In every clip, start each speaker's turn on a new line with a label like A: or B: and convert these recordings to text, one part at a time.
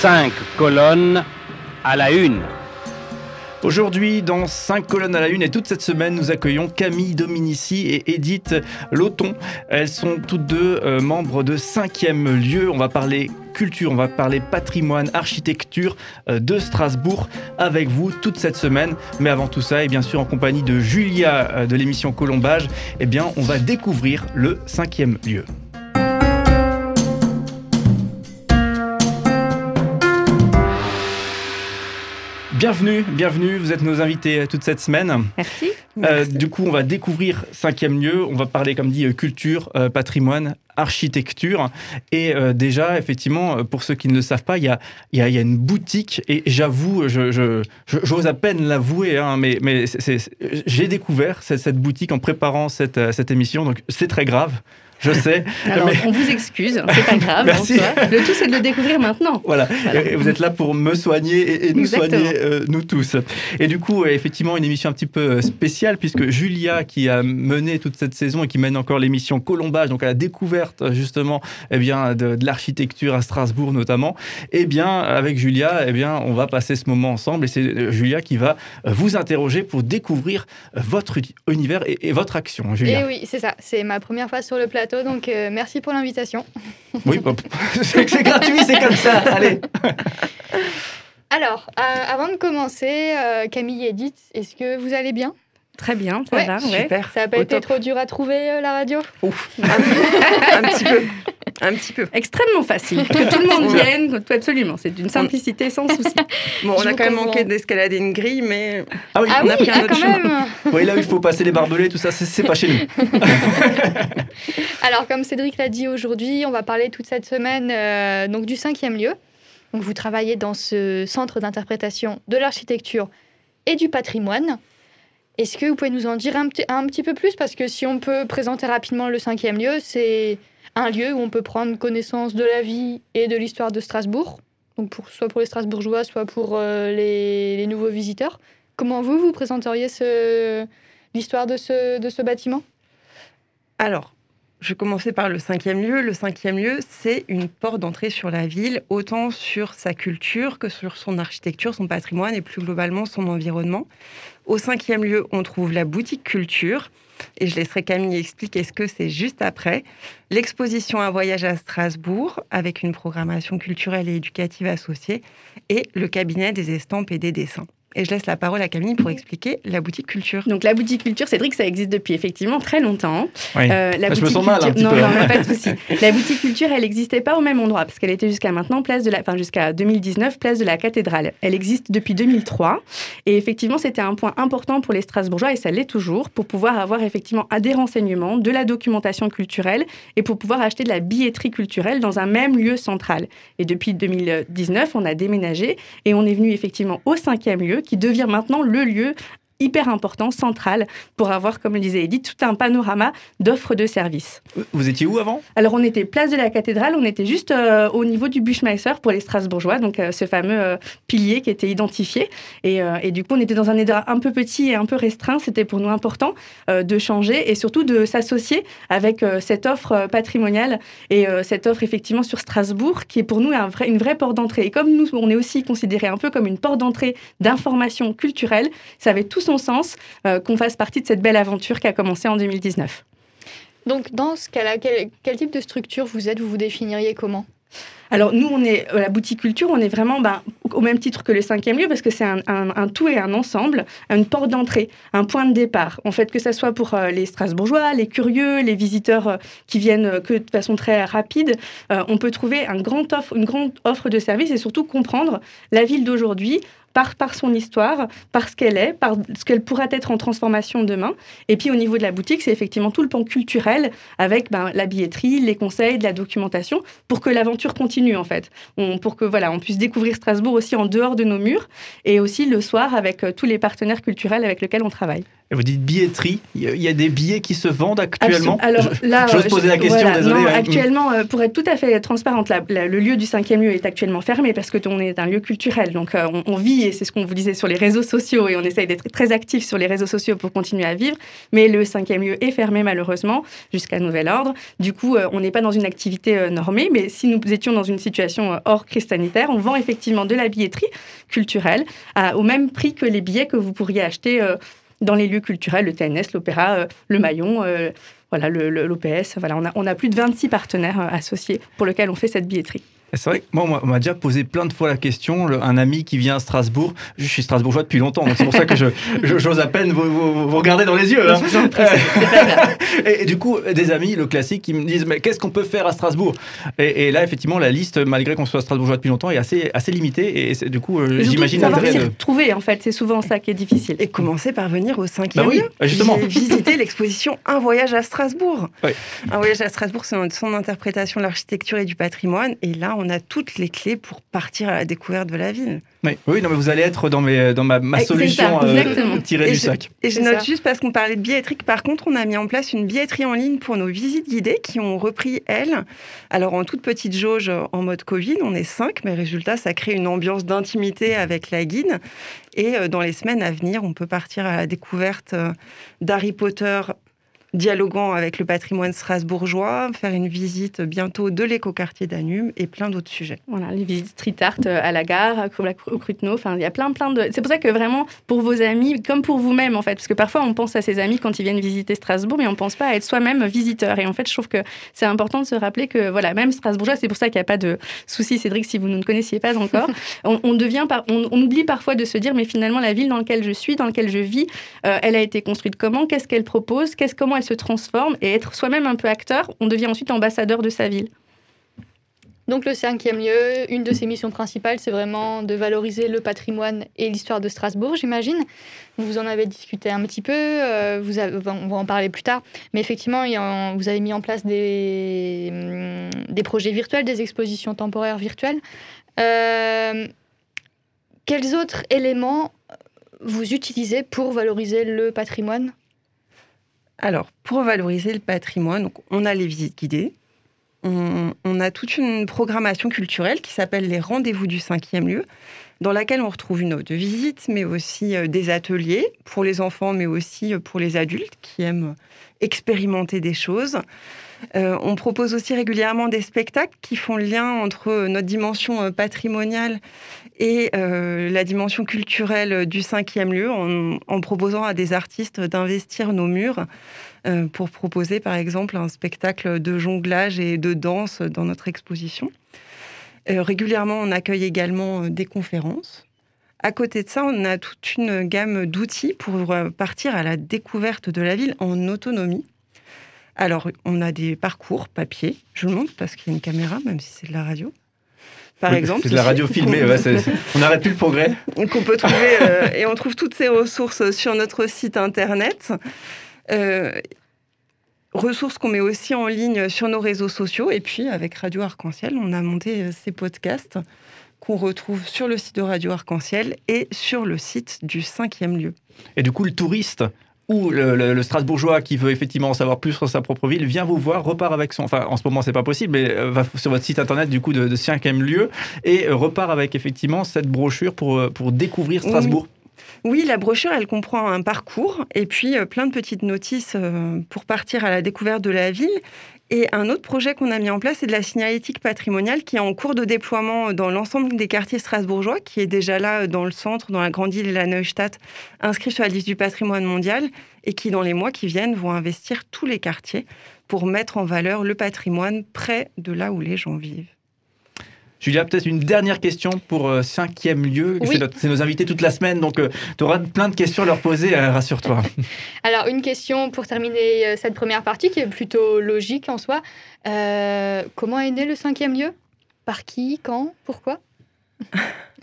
A: Cinq colonnes à la une.
B: Aujourd'hui, dans 5 colonnes à la une et toute cette semaine, nous accueillons Camille Dominici et Edith Loton. Elles sont toutes deux euh, membres de 5e lieu. On va parler culture, on va parler patrimoine, architecture euh, de Strasbourg avec vous toute cette semaine. Mais avant tout ça, et bien sûr en compagnie de Julia euh, de l'émission Colombage, eh on va découvrir le 5e lieu. Bienvenue, bienvenue, vous êtes nos invités toute cette semaine.
C: Merci.
B: Euh, du coup, on va découvrir cinquième lieu, on va parler, comme dit, euh, culture, euh, patrimoine, architecture. Et euh, déjà, effectivement, pour ceux qui ne le savent pas, il y a, il y a, y a une boutique, et j'avoue, je, je, je- j'ose à peine l'avouer, hein, mais, mais j'ai découvert cette, cette boutique en préparant cette, cette émission, donc c'est très grave. Je sais.
C: Alors,
B: mais-
C: on vous excuse, c'est pas grave.
B: Merci.
C: en soi. Le tout, c'est de le découvrir maintenant.
B: Voilà,
C: Voilà.
B: Et vous êtes là pour me soigner et, et nous
C: Exactement.
B: soigner, euh, nous tous. Et du coup, effectivement, une émission un petit peu euh, puisque Julia, qui a mené toute cette saison et qui mène encore l'émission Colombage, donc à la découverte justement eh bien, de, de l'architecture à Strasbourg notamment, eh bien, avec Julia, eh bien, on va passer ce moment ensemble et c'est euh, Julia qui va euh, vous interroger pour découvrir euh, votre uni- univers et, et votre action, Julia.
D: Et oui, c'est ça. C'est ma première fois sur le plateau, donc euh, merci pour l'invitation.
B: Oui, hop. c'est c'est gratuit, c'est comme ça, allez.
D: Alors, euh, avant de commencer, euh, Camille et Edith, est-ce que vous allez bien?
C: Très bien, ça
D: Ouais,
C: va. ouais.
E: Super.
D: Ça n'a pas
E: Au
D: été
E: top.
D: trop dur à trouver euh, la radio?
E: Un petit peu. Un petit peu.
C: Extrêmement facile. Que tout le monde vienne, absolument. C'est d'une simplicité sans souci.
E: Bon, on
D: Je
E: a quand même
D: comprends.
E: manqué d'escalader une grille, mais
B: Ah oui,
D: Ah
E: on a
D: oui,
E: pris un
D: ah,
E: autre
D: quand
E: chemin.
B: oui, là, il faut passer les barbelés, tout ça, c'est- c'est pas chez nous.
D: Alors, comme Cédric l'a dit aujourd'hui, on va parler toute cette semaine euh, donc du cinquième lieu. Donc, vous travaillez dans ce centre d'interprétation de l'architecture et du patrimoine. Est-ce que vous pouvez nous en dire un petit, un petit peu plus? Parce que si on peut présenter rapidement le cinquième lieu, c'est un lieu où on peut prendre connaissance de la vie et de l'histoire de Strasbourg. Donc, soit pour les Strasbourgeois, soit pour euh, les, les nouveaux visiteurs. Comment vous, vous présenteriez l'histoire de ce, de ce bâtiment?
E: Alors, je commencer par le cinquième lieu. Le cinquième lieu, c'est une porte d'entrée sur la ville, autant sur sa culture que sur son architecture, son patrimoine et plus globalement son environnement. Au cinquième lieu, on trouve la boutique culture. Et je laisserai Camille expliquer ce que c'est juste après. L'exposition Un voyage à Strasbourg, avec une programmation culturelle et éducative associée. Et le cabinet des estampes et des dessins. Et je laisse la parole à Camille pour expliquer la boutique culture.
C: Donc, la boutique culture, Cédric, ça existe depuis effectivement très longtemps.
B: Oui.
C: Euh, la
B: Je me
C: boutique
B: sens mal un
C: culture-
B: petit
C: non,
B: peu,
C: non,
B: hein.
C: non, pas de souci. La boutique culture, elle n'existait pas au même endroit parce qu'elle était jusqu'à maintenant place de la, enfin jusqu'à 2019 place de la cathédrale. Elle existe depuis 2003 et effectivement c'était un point important pour les Strasbourgeois et ça l'est toujours pour pouvoir avoir effectivement à des renseignements, de la documentation culturelle et pour pouvoir acheter de la billetterie culturelle dans un même lieu central. Et depuis 2019, on a déménagé et on est venu effectivement au cinquième lieu qui devient maintenant le lieu hyper important, central, pour avoir, comme le disait Edith, tout un panorama d'offres de services.
B: Vous étiez où avant?
C: Alors, on était place de la cathédrale, on était juste euh, au niveau du Buschmeister pour les Strasbourgeois, donc euh, ce fameux euh, pilier qui était identifié. Et, et du coup, on était dans un état un peu petit et un peu restreint. C'était pour nous important de changer et surtout de s'associer avec cette offre patrimoniale et cette offre effectivement sur Strasbourg, qui est pour nous un vrai, une vraie porte d'entrée. Et comme nous, on est aussi considéré un peu comme une porte d'entrée d'information culturelle, ça avait tout son sens euh, qu'on fasse partie de cette belle aventure qui a commencé en 2019.
D: Donc, dans ce cas-là, quel type de structure vous êtes Vous vous définiriez comment?
C: Alors nous, on est euh, la boutique culture, on est vraiment ben, au même titre que le cinquième lieu parce que c'est un, tout et un ensemble, une porte d'entrée, un point de départ. En fait, que ça soit pour euh, les Strasbourgeois, les curieux, les visiteurs euh, qui viennent que de façon très rapide, on peut trouver une grande offre de services et surtout comprendre la ville d'aujourd'hui. Par, par son histoire, par ce qu'elle est, par ce qu'elle pourra être en transformation demain. Et puis au niveau de la boutique, c'est effectivement tout le pan culturel avec ben, la billetterie, les conseils, de la documentation pour que l'aventure continue en fait. Pour que voilà, on puisse découvrir Strasbourg aussi en dehors de nos murs et aussi le soir avec euh, tous les partenaires culturels avec lesquels on travaille.
B: Et vous dites billetterie, il y a des billets qui se vendent actuellement
C: Alors là,
B: j'ose poser la question,
C: voilà,
B: désolé.
C: non, actuellement, euh, pour être tout à fait transparente, la- la- le lieu du cinquième lieu est actuellement fermé parce que on est un lieu culturel. Donc euh, on, on vit, et c'est ce qu'on vous disait sur les réseaux sociaux, et on essaye d'être très actif sur les réseaux sociaux pour continuer à vivre. Mais le cinquième lieu est fermé malheureusement jusqu'à nouvel ordre. Du coup, euh, on n'est pas dans une activité normée, mais si nous étions dans une situation hors crise sanitaire, on vend effectivement de la billetterie culturelle à- au même prix que les billets que vous pourriez acheter euh, dans les lieux culturels, le TNS, l'Opéra, euh, le Maillon, euh, voilà, l'OPS. Voilà, on a, on a plus de 26 partenaires euh, associés pour lesquels on fait cette billetterie.
B: C'est vrai que moi, on m'a- déjà posé plein de fois la question. le- un ami qui vient à Strasbourg, je suis strasbourgeois depuis longtemps, donc c'est pour ça que je, je- j'ose à peine vous, vous- vous regarder dans les yeux. hein. et, et du coup, des amis, le classique, qui me disent Mais qu'est-ce qu'on peut faire à Strasbourg? Et, et là, effectivement, la liste, malgré qu'on soit strasbourgeois depuis longtemps, est assez, assez limitée. Et du coup, euh, j'imagine l'intérêt de.
C: retrouver, en fait, c'est souvent ça qui est difficile.
E: Et commencer par venir au cinquième
B: Bah oui, justement.
E: J'ai visité l'exposition Un voyage à Strasbourg. Un voyage à Strasbourg, c'est son interprétation de l'architecture et du patrimoine. Et là, on a toutes les clés pour partir à la découverte de la ville.
B: Oui, oui, non, mais vous allez être dans, mes, dans ma, ma
C: Eh,
B: solution
C: ça,
B: euh, tirée
E: Et
B: du
E: je-
B: sac.
E: Et je note
D: ça.
E: juste parce qu'on parlait de billetterie que par contre, on a mis en place une billetterie en ligne pour nos visites guidées qui ont repris, elles. Alors, en toute petite jauge en mode Covid, on est cinq, mais résultat, ça crée une ambiance d'intimité avec la guide. Et euh, dans les semaines à venir, on peut partir à la découverte euh, d'Harry Potter dialoguant avec le patrimoine strasbourgeois, faire une visite bientôt de l'écoquartier d'Anum et plein d'autres sujets.
C: Voilà, les visites street art euh, à la gare, au Cruteno, enfin, il y a plein, plein de... C'est pour ça que vraiment, pour vos amis, comme pour vous-même, en fait, parce que parfois, on pense à ses amis quand ils viennent visiter Strasbourg, mais on ne pense pas à être soi-même visiteur. Et en fait, je trouve que c'est important de se rappeler que, voilà, même Strasbourgeois, c'est pour ça qu'il n'y a pas de souci, Cédric, si vous ne connaissiez pas encore, on, on devient, par- on, on oublie parfois de se dire, mais finalement, la ville dans laquelle je suis, dans laquelle je vis, euh, elle a été construite comment? Qu'est-ce qu'elle propose? Qu'est-ce Comment se transforme Et être soi-même un peu acteur, on devient ensuite ambassadeur de sa ville.
D: Donc le cinquième lieu, une de ses missions principales, c'est vraiment de valoriser le patrimoine et l'histoire de Strasbourg, j'imagine. Vous en avez discuté un petit peu, euh, vous avez- on va en parler plus tard, mais effectivement, vous avez mis en place des, hum, des projets virtuels, des expositions temporaires virtuelles. Euh, quels autres éléments vous utilisez pour valoriser le patrimoine?
E: Alors, pour valoriser le patrimoine, donc, on a les visites guidées. On, a toute une programmation culturelle qui s'appelle les rendez-vous du cinquième lieu, dans laquelle on retrouve une offre de visite, mais aussi euh, des ateliers pour les enfants, mais aussi euh, pour les adultes qui aiment expérimenter des choses. Euh, on propose aussi régulièrement des spectacles qui font le lien entre notre dimension euh, patrimoniale et euh, la dimension culturelle du cinquième lieu, en, proposant à des artistes d'investir nos murs pour proposer par exemple un spectacle de jonglage et de danse dans notre exposition. Régulièrement, on accueille également des conférences. À côté de ça, on a toute une gamme d'outils pour partir à la découverte de la ville en autonomie. Alors, on a des parcours papier, je le montre parce qu'il y a une caméra, même si c'est de la radio. Par
B: Oui,
E: exemple,
B: C'est de la radio filmée, ouais, on n'arrête plus le progrès.
E: qu'on peut trouver euh, et on trouve toutes ces ressources sur notre site internet. Euh, ressources qu'on met aussi en ligne sur nos réseaux sociaux et puis avec Radio Arc-en-Ciel, on a monté euh, ces podcasts qu'on retrouve sur le site de Radio Arc-en-Ciel et sur le site du cinquième lieu.
B: Et du coup, le touriste ou le, le- le Strasbourgeois qui veut effectivement en savoir plus sur sa propre ville vient vous voir, repart avec son. Enfin, en ce moment, c'est pas possible, mais euh, va sur votre site internet du coup de, de cinquième lieu et euh, repart avec effectivement cette brochure pour, euh, pour découvrir Strasbourg.
E: Oui, la brochure, elle comprend un parcours et puis euh, plein de petites notices euh, pour partir à la découverte de la ville. Et un autre projet qu'on a mis en place, c'est de la signalétique patrimoniale qui est en cours de déploiement dans l'ensemble des quartiers strasbourgeois, qui est déjà là euh, dans le centre, dans la Grande Île et la Neustadt, inscrit sur la liste du patrimoine mondial et qui, dans les mois qui viennent, vont investir tous les quartiers pour mettre en valeur le patrimoine près de là où les gens vivent.
B: Julia, peut-être une dernière question pour euh, cinquième lieu.
D: Oui.
B: C'est nos invités toute la semaine, donc tu auras plein de questions à leur poser, euh, rassure-toi.
D: Alors, une question pour terminer euh, cette première partie qui est plutôt logique en soi. Euh, comment est né le cinquième lieu? Par qui? Quand? Pourquoi?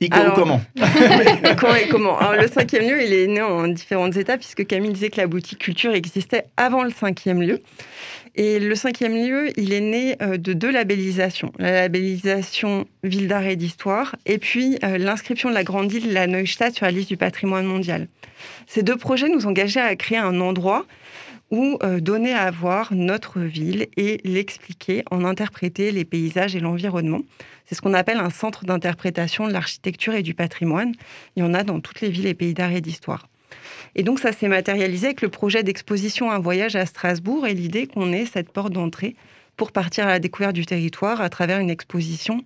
B: Ico,
E: Alors-
B: comment
E: Quand et comment Alors, Le cinquième lieu, il est né en différentes étapes, puisque Camille disait que la boutique culture existait avant le cinquième lieu. Et le cinquième lieu, il est né euh, de deux labellisations. La labellisation Ville d'art et d'histoire, et puis euh, l'inscription de la grande île, la Neustadt, sur la liste du patrimoine mondial. Ces deux projets nous engageaient à créer un endroit où euh, donner à voir notre ville et l'expliquer, en interpréter les paysages et l'environnement. C'est ce qu'on appelle un centre d'interprétation de l'architecture et du patrimoine. Il y en a dans toutes les villes et pays d'art et d'histoire. Et donc ça s'est matérialisé avec le projet d'exposition Un voyage à Strasbourg et l'idée qu'on ait cette porte d'entrée pour partir à la découverte du territoire à travers une exposition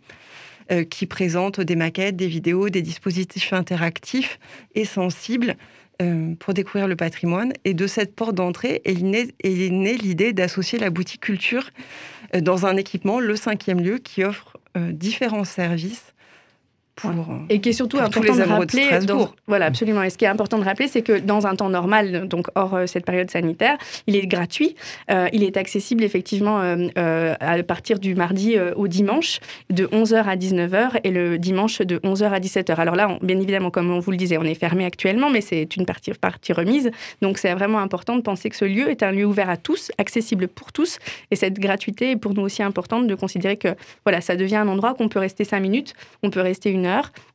E: euh, qui présente des maquettes, des vidéos, des dispositifs interactifs et sensibles euh, pour découvrir le patrimoine. Et de cette porte d'entrée est née, l'idée d'associer la boutique culture euh, dans un équipement, le cinquième lieu, qui offre euh, différents services pour... euh,
C: Et qui est surtout important de
E: de
C: rappeler. Dans- voilà, absolument. Et ce qui est important de rappeler, c'est que dans un temps normal, donc hors euh, cette période sanitaire, il est gratuit. Euh, il est accessible effectivement euh, à partir du mardi au dimanche, de 11h à 19h et le dimanche de 11h à 17h. Alors là, on- bien évidemment, comme on vous le disait, on est fermé actuellement, mais c'est une partie, partie remise. Donc c'est vraiment important de penser que ce lieu est un lieu ouvert à tous, accessible pour tous. Et cette gratuité est pour nous aussi importante de considérer que voilà, ça devient un endroit qu'on peut rester cinq minutes, on peut rester une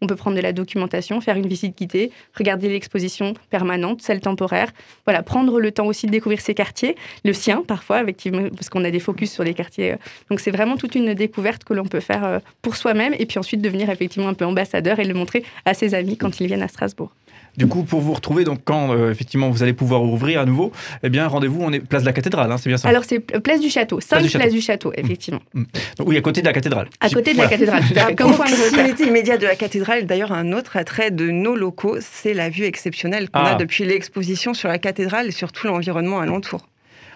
C: on peut prendre de la documentation, faire une visite guidée, regarder l'exposition permanente, celle temporaire. Voilà, prendre le temps aussi de découvrir ces quartiers, le sien parfois, effectivement, parce qu'on a des focus sur les quartiers. euh. Donc c'est vraiment toute une découverte que l'on peut faire euh, pour soi-même et puis ensuite devenir effectivement un peu ambassadeur et le montrer à ses amis quand ils viennent à Strasbourg.
B: Du coup, pour vous retrouver, donc quand euh, effectivement vous allez pouvoir ouvrir à nouveau, eh bien rendez-vous, on est place de la cathédrale, hein, c'est bien ça.
C: Alors c'est Place du Château, 5
B: du Château.
C: Place du Château, effectivement.
B: Donc, oui, à côté de la cathédrale.
C: À côté de la cathédrale, tout à fait. Comme point de repère.
E: proximité immédiate de la cathédrale, d'ailleurs, un autre attrait de nos locaux, c'est la vue exceptionnelle qu'on
B: Ah.
E: a depuis l'exposition sur la cathédrale et sur tout l'environnement alentour.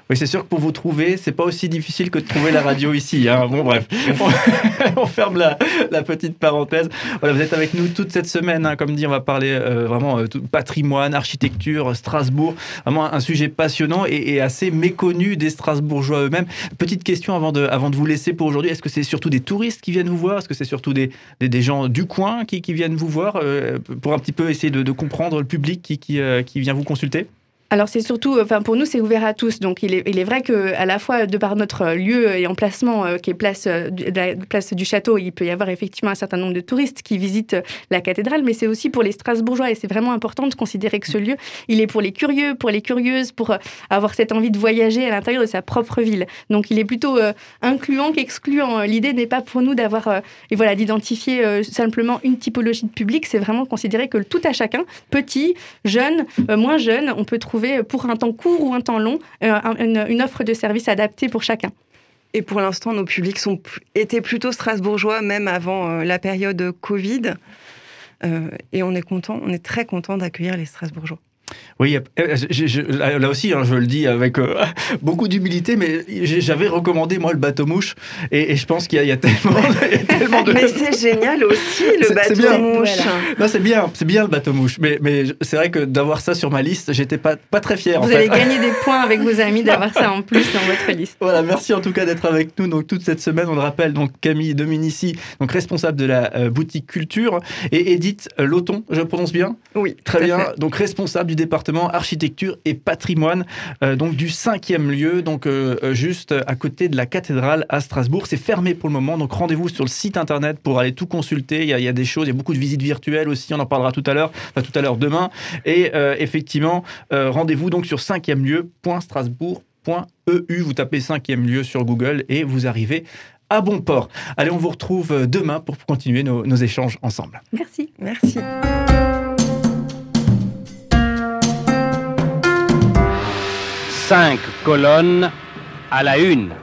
B: Oui, c'est sûr que pour vous trouver, c'est pas aussi difficile que de trouver la radio ici. hein. Bon, bref, on, ferme la, petite parenthèse. Voilà, vous êtes avec nous toute cette semaine. hein. Comme dit, on va parler euh, vraiment euh, patrimoine, architecture, Strasbourg. Vraiment un sujet passionnant et, assez méconnu des Strasbourgeois eux-mêmes. Petite question avant de, avant de vous laisser pour aujourd'hui. Est-ce que c'est surtout des touristes qui viennent vous voir? Est-ce que c'est surtout des, des, gens du coin qui, qui viennent vous voir euh, pour un petit peu essayer de, de comprendre le public qui, qui, euh, qui vient vous consulter?
C: Alors c'est surtout, enfin pour nous c'est ouvert à tous. Donc il est, vrai que à la fois de par notre lieu et emplacement euh, qui est place, euh, la place du château, il peut y avoir effectivement un certain nombre de touristes qui visitent euh, la cathédrale, mais c'est aussi pour les Strasbourgeois et c'est vraiment important de considérer que ce lieu, il est pour les curieux, pour les curieuses, pour euh, avoir cette envie de voyager à l'intérieur de sa propre ville. Donc il est plutôt euh, incluant qu'excluant. L'idée n'est pas pour nous d'avoir euh, et voilà d'identifier euh, simplement une typologie de public, c'est vraiment considérer que tout à chacun, petit, jeune, euh, moins jeune, on peut trouver pour un temps court ou un temps long euh, un- une, offre de service adaptée pour chacun.
E: Et pour l'instant, nos publics étaient plutôt strasbourgeois, même avant euh, la période Covid. Euh, et on est content, on est très content d'accueillir les Strasbourgeois.
B: Oui, euh, je- je- là aussi, hein, je le dis avec euh, beaucoup d'humilité, mais j'avais recommandé moi le bateau mouche, et, et je pense qu'il y, a- il y a tellement, il y a tellement de.
E: Mais c'est génial aussi, le bateau
B: bien.
E: mouche.
C: Voilà.
B: Non, c'est bien, c'est bien le bateau mouche, mais, mais c'est vrai que d'avoir ça sur ma liste, j'étais pas, pas très fier. en
C: Vous
B: fait.
C: allez gagner des points avec vos amis d'avoir ça en plus dans votre liste.
B: Voilà, merci en tout cas d'être avec nous donc toute cette semaine. On le rappelle donc Camille Dominici, donc responsable de la euh, boutique culture, et Edith Loton, je prononce bien?
E: Oui,
B: Très bien,
E: fait.
B: donc responsable du département architecture et patrimoine, euh, donc du cinquième lieu, donc euh, euh, juste à côté de la cathédrale à Strasbourg. C'est fermé pour le moment, donc rendez-vous sur le site internet pour aller tout consulter. Il y, a, des choses, il y a beaucoup de visites virtuelles aussi, on en parlera tout à l'heure, enfin tout à l'heure demain. Et effectivement, rendez-vous donc sur cinquième lieu.strasbourg.eu. Vous tapez cinquième lieu sur Google et vous arrivez à bon port. Allez, on vous retrouve demain pour continuer nos échanges ensemble.
C: Merci.
E: Merci.
A: Cinq colonnes à la une.